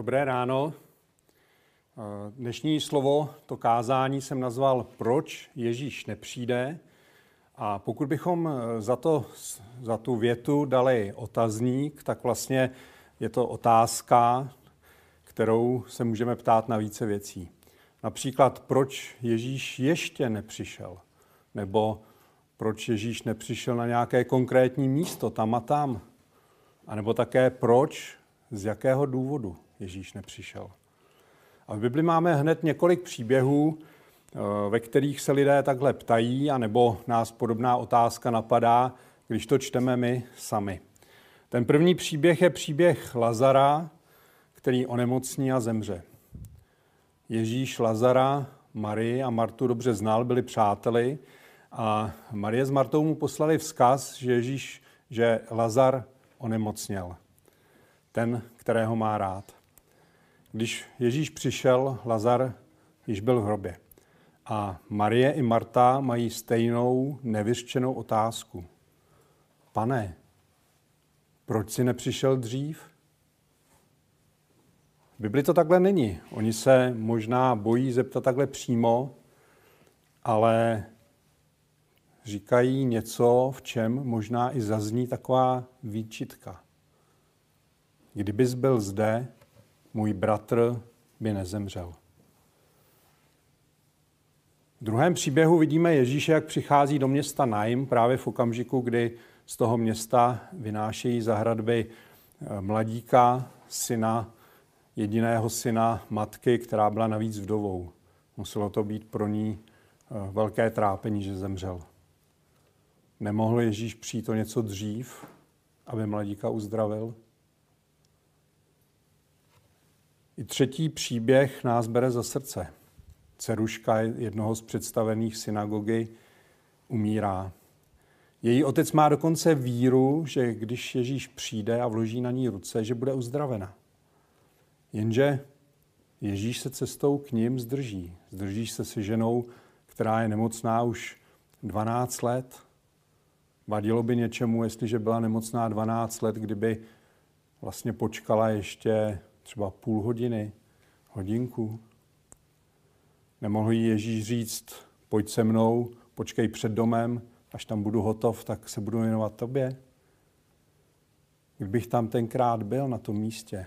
Dobré ráno. Dnešní slovo, to kázání jsem nazval Proč Ježíš nepřijde. A pokud bychom za, to, za tu větu dali otazník, tak vlastně je to otázka, kterou se můžeme ptát na více věcí. Například, proč Ježíš ještě nepřišel? Nebo proč Ježíš nepřišel na nějaké konkrétní místo tam a tam? A nebo také proč, z jakého důvodu Ježíš nepřišel? A v Bibli máme hned několik příběhů, eh, ve kterých se lidé takhle ptají, anebo nás podobná otázka napadá, když to čteme my sami. Ten první příběh je příběh Lazara, který onemocní a zemře. Ježíš Lazara, Marii a Martu dobře znal, byli přáteli a Marie s Martou mu poslali vzkaz, že Ježíš, že Lazar onemocněl. Ten, kterého má rád. Když Ježíš přišel, Lazar již byl v hrobě. A Marie i Marta mají stejnou nevyřčenou otázku. Pane, proč si nepřišel dřív? V Bibli to takhle není. Oni se možná bojí zeptat takhle přímo, ale říkají něco, v čem možná i zazní taková výčitka. Kdybys byl zde, můj bratr by nezemřel. V druhém příběhu vidíme Ježíše, jak přichází do města Naim právě v okamžiku, kdy z toho města vynášejí za hradby eh, mladíka, syna, jediného syna matky, která byla navíc vdovou. Muselo to být pro ní eh, velké trápení, že zemřel. Nemohl Ježíš přijít o něco dřív, aby mladíka uzdravil? I třetí příběh nás bere za srdce. Ceruška jednoho z představených synagogy umírá. Její otec má dokonce víru, že když Ježíš přijde a vloží na ní ruce, že bude uzdravena. Jenže Ježíš se cestou k ním zdrží. Zdrží se se ženou, která je nemocná už 12 let. Vadilo by něčemu, jestliže byla nemocná 12 let, kdyby vlastně počkala ještě třeba půl hodiny, hodinku. Nemohl jí Ježíš říct, pojď se mnou, počkej před domem, až tam budu hotov, tak se budu věnovat tobě. Kdybych tam tenkrát byl na tom místě,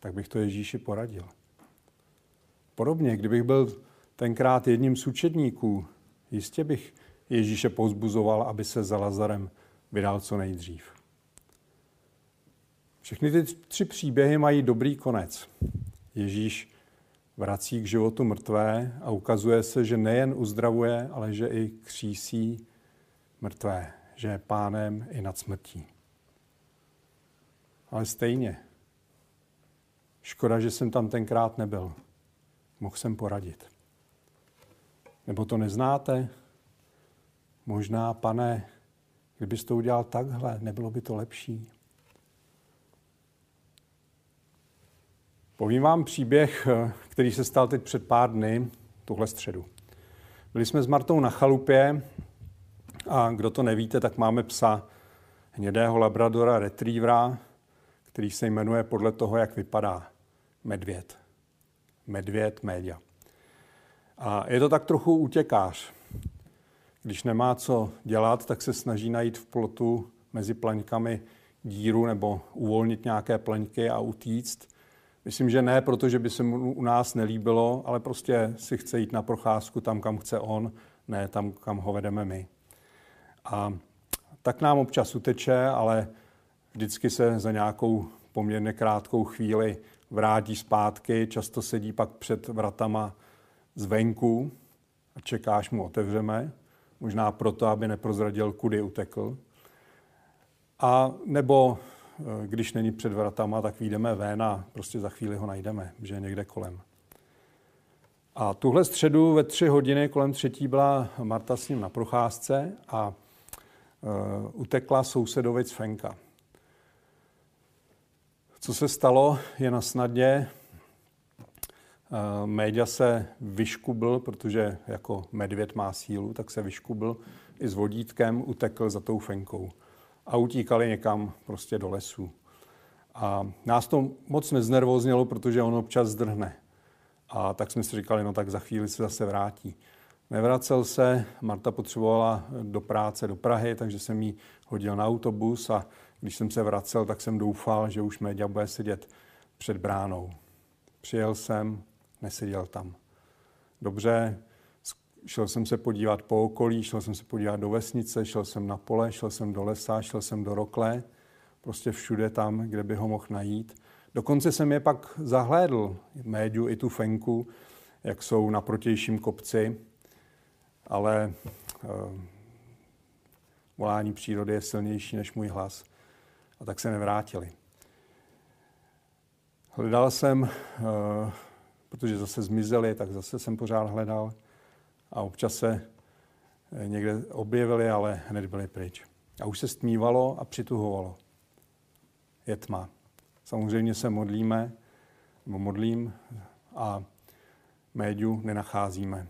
tak bych to Ježíši poradil. Podobně, kdybych byl tenkrát jedním z učedníků, jistě bych Ježíše pozbuzoval, aby se za Lazarem vydal co nejdřív. Všechny ty tři příběhy mají dobrý konec. Ježíš vrací k životu mrtvé a ukazuje se, že nejen uzdravuje, ale že i křísí mrtvé, že je pánem i nad smrtí. Ale stejně, škoda, že jsem tam tenkrát nebyl. Mohl jsem poradit. Nebo to neznáte? Možná, pane, kdybys to udělal takhle, nebylo by to lepší? Povím vám příběh, který se stal teď před pár dny, tuhle středu. Byli jsme s Martou na chalupě a kdo to nevíte, tak máme psa hnědého labradora retrievera, který se jmenuje podle toho, jak vypadá medvěd. Medvěd média. A je to tak trochu útěkář. Když nemá co dělat, tak se snaží najít v plotu mezi plaňkami díru nebo uvolnit nějaké plaňky a utíct. Myslím, že ne, protože by se mu u nás nelíbilo, ale prostě si chce jít na procházku tam, kam chce on, ne tam, kam ho vedeme my. A tak nám občas uteče, ale vždycky se za nějakou poměrně krátkou chvíli vrátí zpátky, často sedí pak před vratama zvenku a čeká, až mu otevřeme, možná proto, aby neprozradil, kudy utekl. A nebo když není před vratama, tak vyjdeme ven a prostě za chvíli ho najdeme, že je někde kolem. A tuhle středu ve tři hodiny kolem třetí byla Marta s ním na procházce a uh, utekla sousedovic Fenka. Co se stalo, je na snadě. Uh, Méďa se vyškubl, protože jako medvěd má sílu, tak se vyškubl i s vodítkem, utekl za tou Fenkou. A utíkali někam prostě do lesu. A nás to moc neznervoznělo, protože on občas zdrhne. A tak jsme si říkali, no tak za chvíli se zase vrátí. Nevracel se, Marta potřebovala do práce do Prahy, takže jsem jí hodil na autobus a když jsem se vracel, tak jsem doufal, že už média bude sedět před bránou. Přijel jsem, neseděl tam. Dobře, šel jsem se podívat po okolí, šel jsem se podívat do vesnice, šel jsem na pole, šel jsem do lesa, šel jsem do rokle, prostě všude tam, kde by ho mohl najít. Dokonce jsem je pak zahlédl, médiu i tu fenku, jak jsou na protějším kopci, ale uh, volání přírody je silnější než můj hlas. A tak se nevrátili. Hledal jsem, uh, protože zase zmizeli, tak zase jsem pořád hledal a občas se eh, někde objevili, ale hned byli pryč. A už se stmívalo a přituhovalo. Je tma. Samozřejmě se modlíme, nebo modlím a médiu nenacházíme.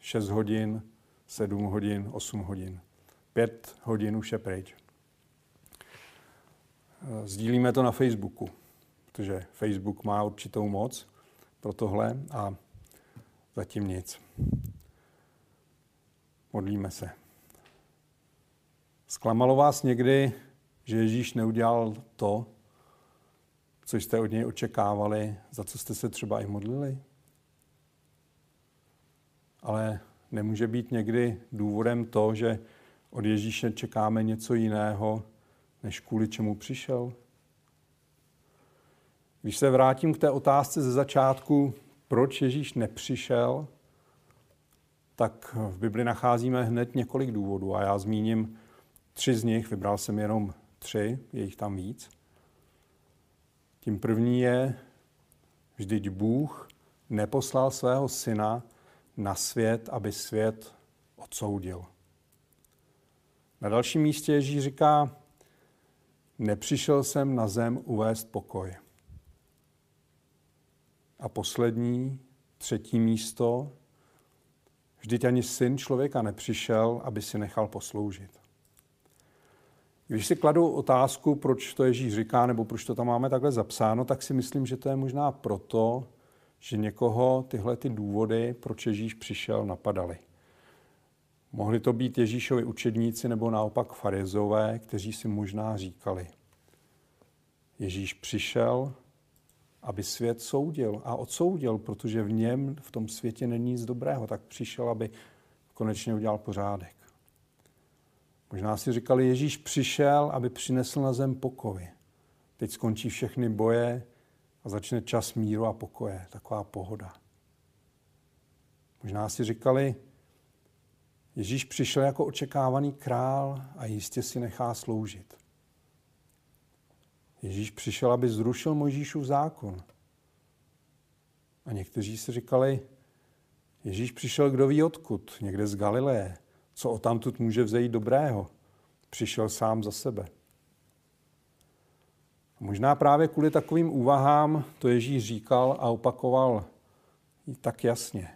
6 hodin, 7 hodin, 8 hodin. 5 hodin už je pryč. Sdílíme to na Facebooku, protože Facebook má určitou moc pro tohle a zatím nic. Modlíme se. Zklamalo vás někdy, že Ježíš neudělal to, co jste od něj očekávali, za co jste se třeba i modlili? Ale nemůže být někdy důvodem to, že od Ježíše čekáme něco jiného, než kvůli čemu přišel? Když se vrátím k té otázce ze začátku, proč Ježíš nepřišel, tak v Bibli nacházíme hned několik důvodů a já zmíním tři z nich, vybral jsem jenom tři, je jich tam víc. Tím první je, vždyť Bůh neposlal svého syna na svět, aby svět odsoudil. Na dalším místě Ježíš říká, nepřišel jsem na zem uvést pokoj. A poslední, třetí místo, vždyť ani syn člověka nepřišel, aby si nechal posloužit. Když si kladu otázku, proč to Ježíš říká, nebo proč to tam máme takhle zapsáno, tak si myslím, že to je možná proto, že někoho tyhle ty důvody, proč Ježíš přišel, napadaly. Mohli to být Ježíšovi učedníci nebo naopak farizové, kteří si možná říkali, Ježíš přišel, aby svět soudil a odsoudil, protože v něm, v tom světě není nic dobrého, tak přišel, aby konečně udělal pořádek. Možná si říkali, Ježíš přišel, aby přinesl na zem pokoj. Teď skončí všechny boje a začne čas míru a pokoje, taková pohoda. Možná si říkali, Ježíš přišel jako očekávaný král a jistě si nechá sloužit. Ježíš přišel, aby zrušil Mojžíšův zákon. A někteří si říkali, Ježíš přišel kdo ví odkud, někde z Galileje co o tamtud může vzejít dobrého. Přišel sám za sebe. Možná právě kvůli takovým úvahám to Ježíš říkal a opakoval tak jasně.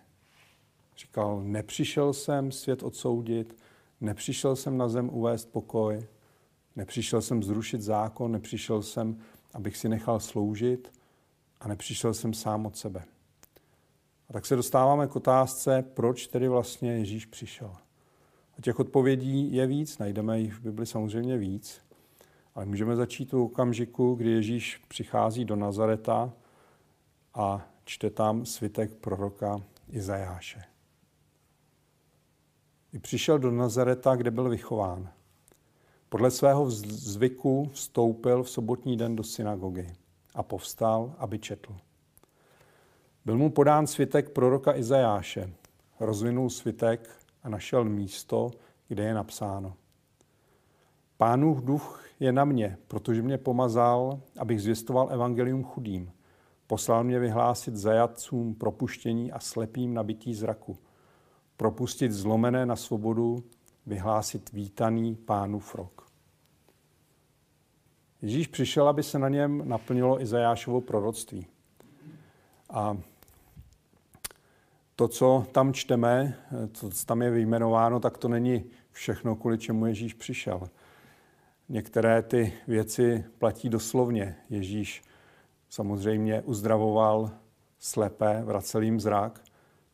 Říkal, nepřišel jsem svět odsoudit, nepřišel jsem na zem uvést pokoj, nepřišel jsem zrušit zákon, nepřišel jsem, abych si nechal sloužit a nepřišel jsem sám od sebe. A tak se dostáváme k otázce, proč tedy vlastně Ježíš přišel. A těch odpovědí je víc, najdeme jich v Bibli samozřejmě víc, ale můžeme začít u okamžiku, kdy Ježíš přichází do Nazareta a čte tam svitek proroka Izajáše. I přišel do Nazareta, kde byl vychován. Podle svého zvyku vstoupil v sobotní den do synagogy a povstal, aby četl. Byl mu podán svitek proroka Izajáše. Rozvinul svitek a našel místo, kde je napsáno. Pánův duch je na mě, protože mě pomazal, abych zvěstoval evangelium chudým. Poslal mě vyhlásit zajatcům propuštění a slepým nabití zraku. Propustit zlomené na svobodu, vyhlásit vítaný pánův rok. Ježíš přišel, aby se na něm naplnilo Izajášovo proroctví. A to, co tam čteme, to, co tam je vyjmenováno, tak to není všechno, kvůli čemu Ježíš přišel. některé ty věci platí doslovně. Ježíš samozřejmě uzdravoval slepé, vracel jim zrak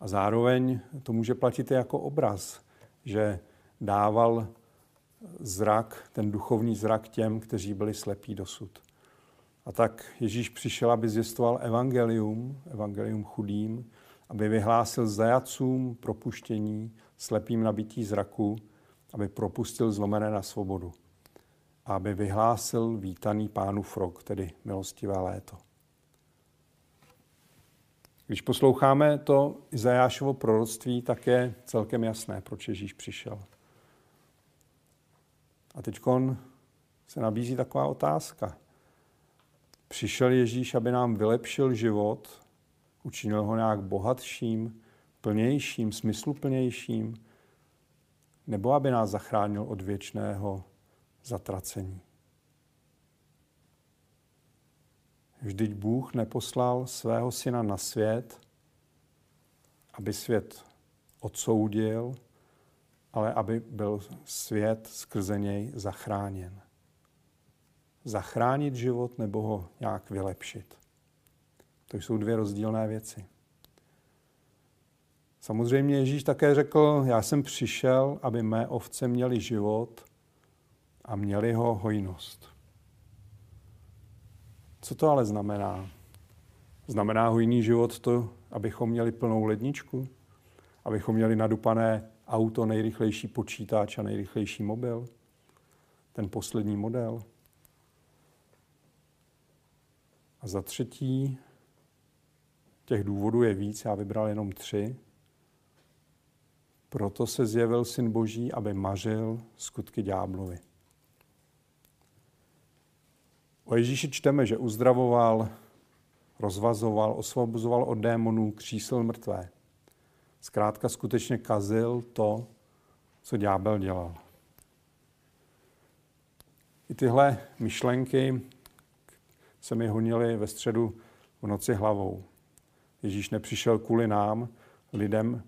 a zároveň to může platit i jako obraz, že dával zrak, ten duchovní zrak těm, kteří byli slepí dosud. A tak Ježíš přišel, aby zjistoval evangelium, evangelium chudým, aby vyhlásil zajacům propuštění, slepým nabití zraku, aby propustil zlomené na svobodu. A aby vyhlásil vítaný pánu frog, tedy milostivé léto. Když posloucháme to Izajášovo proroctví, tak je celkem jasné, proč Ježíš přišel. A teď se nabízí taková otázka. Přišel Ježíš, aby nám vylepšil život, učinil ho nějak bohatším, plnějším, smysluplnějším, nebo aby nás zachránil od věčného zatracení. Vždyť Bůh neposlal svého syna na svět, aby svět odsoudil, ale aby byl svět skrze něj zachráněn. Zachránit život nebo ho nějak vylepšit. To jsou dvě rozdílné věci. Samozřejmě Ježíš také řekl, já jsem přišel, aby mé ovce měly život a měly ho hojnost. Co to ale znamená? Znamená hojný život to, abychom měli plnou ledničku? Abychom měli nadupané auto, nejrychlejší počítač a nejrychlejší mobil? Ten poslední model? A za třetí, těch důvodů je víc, já vybral jenom tři. Proto se zjevil Syn Boží, aby mařil skutky ďáblovi. O Ježíši čteme, že uzdravoval, rozvazoval, osvobozoval od démonů, křísil mrtvé. Zkrátka skutečně kazil to, co ďábel dělal. I tyhle myšlenky se mi honily ve středu v noci hlavou. Ježíš nepřišel kvůli nám, lidem,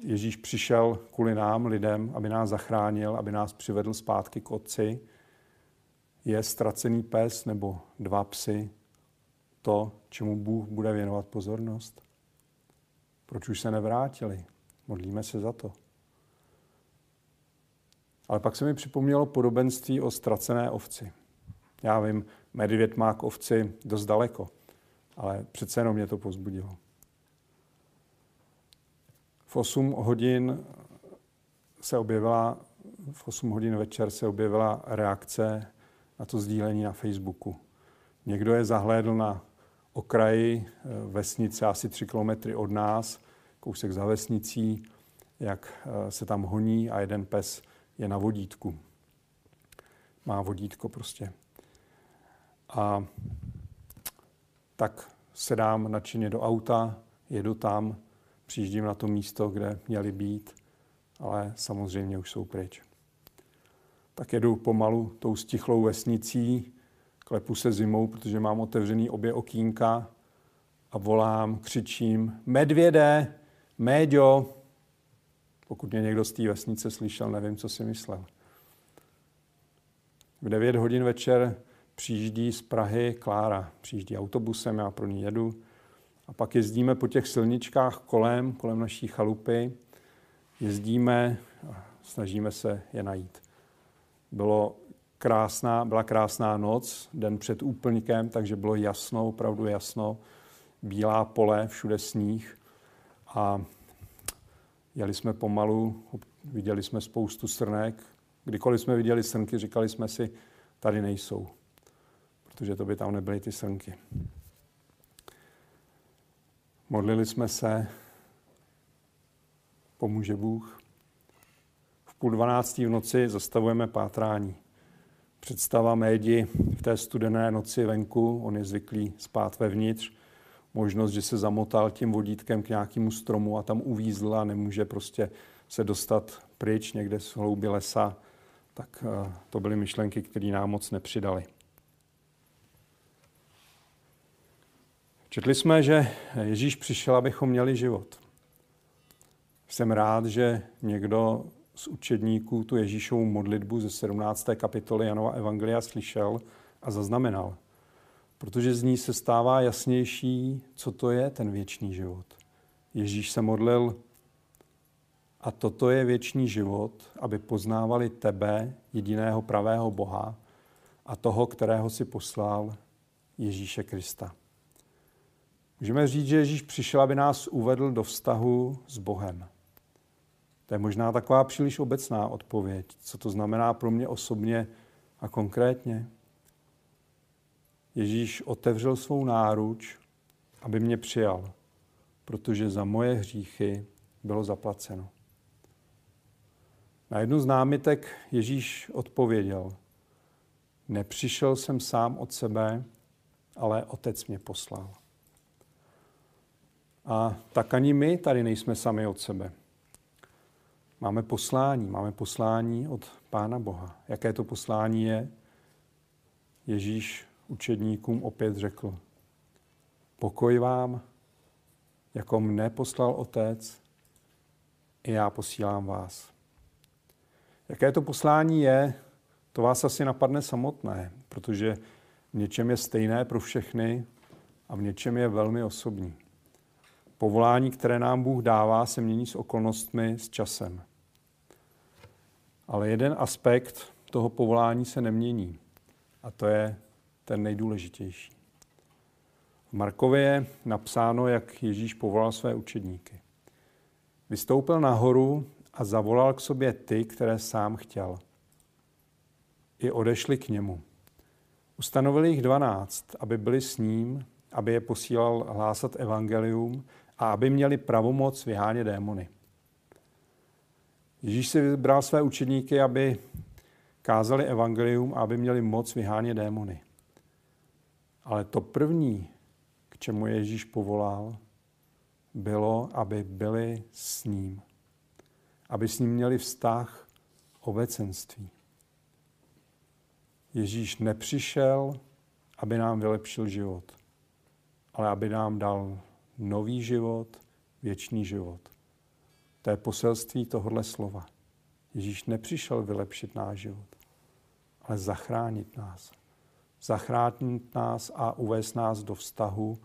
Ježíš přišel kvůli nám, lidem, aby nás zachránil, aby nás přivedl zpátky k Otci, je ztracený pes nebo dva psy to, čemu Bůh bude věnovat pozornost? Proč už se nevrátili? Modlíme se za to. Ale pak se mi připomnělo podobenství o ztracené ovci. Já vím, medvěd má k ovci dost daleko, ale přece jenom mě to pozbudilo. V 8 hodin se objevila, v 8 hodin večer se objevila reakce na to sdílení na Facebooku. Někdo je zahlédl na okraji eh, vesnice asi 3 kilometry od nás, kousek za vesnicí, jak eh, se tam honí a jeden pes je na vodítku. Má vodítko prostě. A tak sedám nadšeně do auta, jedu tam, přijíždím na to místo, kde měli být, ale samozřejmě už jsou pryč tak jedu pomalu tou stichlou vesnicí, klepu se zimou, protože mám otevřený obě okýnka a volám, křičím, medvěde, méďo. Pokud mě někdo z té vesnice slyšel, nevím, co si myslel. V 9 hodin večer přijíždí z Prahy Klára. Přijíždí autobusem, já pro ní jedu. A pak jezdíme po těch silničkách kolem, kolem naší chalupy. Jezdíme a snažíme se je najít. Bylo krásná, byla krásná noc, den před úplňkem, takže bylo jasno, opravdu jasno. Bílá pole, všude sníh. A jeli jsme pomalu, viděli jsme spoustu srnek. Kdykoliv jsme viděli srnky, říkali jsme si, tady nejsou, protože to by tam nebyly ty srnky. Modlili jsme se, pomůže Bůh půl dvanáctí v noci zastavujeme pátrání. Představa médi v té studené noci venku, on je zvyklý spát vevnitř, možnost, že se zamotal tím vodítkem k nějakému stromu a tam uvízl a nemůže prostě se dostat pryč někde z hlouby lesa, tak eh, to byly myšlenky, které nám moc nepřidali. Četli jsme, že Ježíš přišel, abychom měli život. Jsem rád, že někdo z učedníků tu Ježíšovu modlitbu ze 17. kapitoly Janova Evangelia slyšel a zaznamenal. Protože z ní se stává jasnější, co to je ten věčný život. Ježíš se modlil a toto je věčný život, aby poznávali tebe, jediného pravého Boha, a toho, kterého si poslal, Ježíše Krista. Můžeme říct, že Ježíš přišel, aby nás uvedl do vztahu s Bohem. To je možná taková příliš obecná odpověď. Co to znamená pro mě osobně a konkrétně? Ježíš otevřel svou náruč, aby mě přijal, protože za moje hříchy bylo zaplaceno. Na jednu z námitek Ježíš odpověděl, nepřišel jsem sám od sebe, ale otec mě poslal. A tak ani my tady nejsme sami od sebe. Máme poslání, máme poslání od Pána Boha. Jaké to poslání je? Ježíš učedníkům opět řekl, pokoj vám, jako mne poslal Otec, i já posílám vás. Jaké to poslání je, to vás asi napadne samotné, protože v něčem je stejné pro všechny a v něčem je velmi osobní. Povolání, které nám Bůh dává, se mění s okolnostmi, s časem. Ale jeden aspekt toho povolání se nemění. A to je ten nejdůležitější. V Markově je napsáno, jak Ježíš povolal své učedníky. Vystoupil nahoru a zavolal k sobě ty, které sám chtěl. I odešli k němu. Ustanovili jich dvanáct, aby byli s ním, aby je posílal hlásat evangelium a aby měli pravomoc vyhánět démony. Ježíš si vybral své učedníky, aby kázali evangelium a aby měli moc vyhánět démony. Ale to první, k čemu Ježíš povolal, bylo, aby byli s ním. Aby s ním měli vztah obecenství. Ježíš nepřišel, aby nám vylepšil život, ale aby nám dal nový život, věčný život. To je poselství tohohle slova. Ježíš nepřišel vylepšit náš život, ale zachránit nás. Zachránit nás a uvést nás do vztahu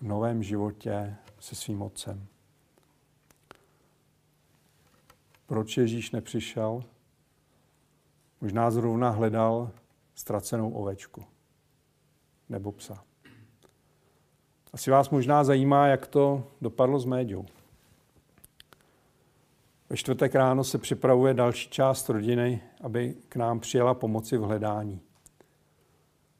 v novém životě se svým otcem. Proč Ježíš nepřišel? Možná zrovna hledal ztracenou ovečku nebo psa. Asi vás možná zajímá, jak to dopadlo s médiou. Ve čtvrtek ráno se připravuje další část rodiny, aby k nám přijela pomoci v hledání.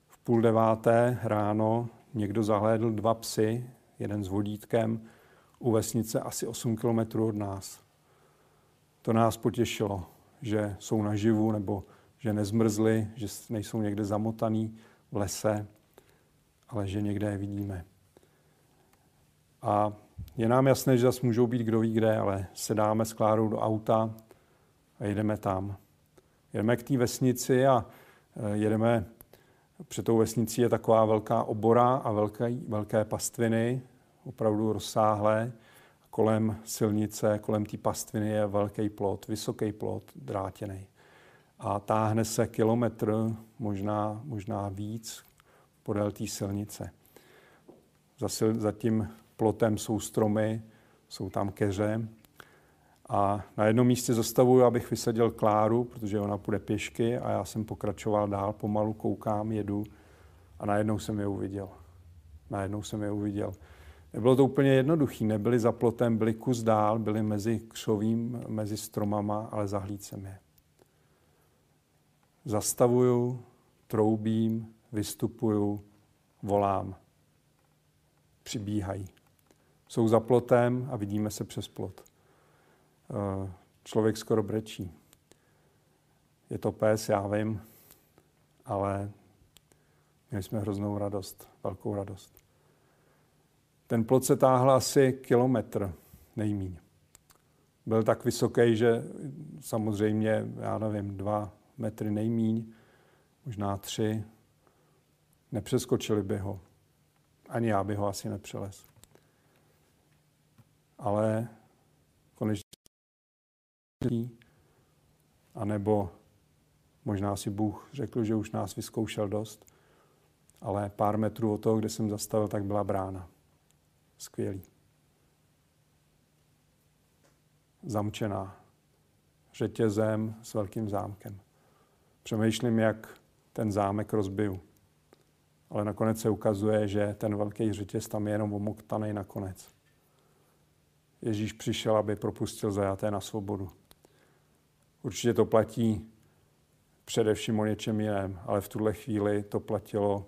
V půl deváté ráno někdo zahlédl dva psy, jeden s vodítkem, u vesnice asi 8 kilometrů od nás. To nás potěšilo, že jsou naživu nebo že nezmrzli, že nejsou někde zamotaný v lese, ale že někde je vidíme. A je nám jasné, že zase můžou být kdo ví kde, ale sedáme s Klárou do auta a jedeme tam. Jedeme k té vesnici a e, jedeme, před tou vesnicí je taková velká obora a velké, velké pastviny, opravdu rozsáhlé. Kolem silnice, kolem té pastviny je velký plot, vysoký plot, drátěný. A táhne se kilometr, možná, možná víc, podél té silnice. Za, za tím plotem jsou stromy, jsou tam keře. A na jednom místě zastavuju, abych vysadil Kláru, protože ona půjde pěšky a já jsem pokračoval dál, pomalu koukám, jedu a najednou jsem je uviděl. Najednou jsem je uviděl. Nebylo to úplně jednoduché, nebyli za plotem, byli kus dál, byli mezi křovím, mezi stromama, ale zahlíd jsem je. Zastavuju, troubím, vystupuju, volám. Přibíhají jsou za plotem a vidíme se přes plot. Eh, člověk skoro brečí. Je to pes, já vím, ale měli jsme hroznou radost, velkou radost. Ten plot se táhl asi kilometr nejmíň. Byl tak vysoký, že samozřejmě, já nevím, dva metry nejmíň, možná tři, nepřeskočili by ho. Ani já bych ho asi nepřelez ale konečně A nebo možná si Bůh řekl, že už nás vyzkoušel dost, ale pár metrů od toho, kde jsem zastavil, tak byla brána. Skvělý. Zamčená. Řetězem s velkým zámkem. Přemýšlím, jak ten zámek rozbiju. Ale nakonec se ukazuje, že ten velký řetěz tam je jenom omoktaný nakonec. Ježíš přišel, aby propustil zajaté na svobodu. Určitě to platí především o něčem jiném, ale v tuhle chvíli to platilo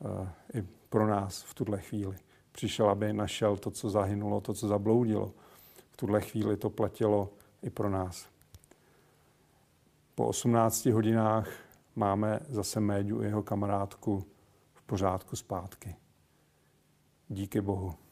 uh, i pro nás v tuhle chvíli. Přišel, aby našel to, co zahynulo, to, co zabloudilo. V tuhle chvíli to platilo i pro nás. Po 18 hodinách máme zase Méďu i jeho kamarádku v pořádku zpátky. Díky Bohu.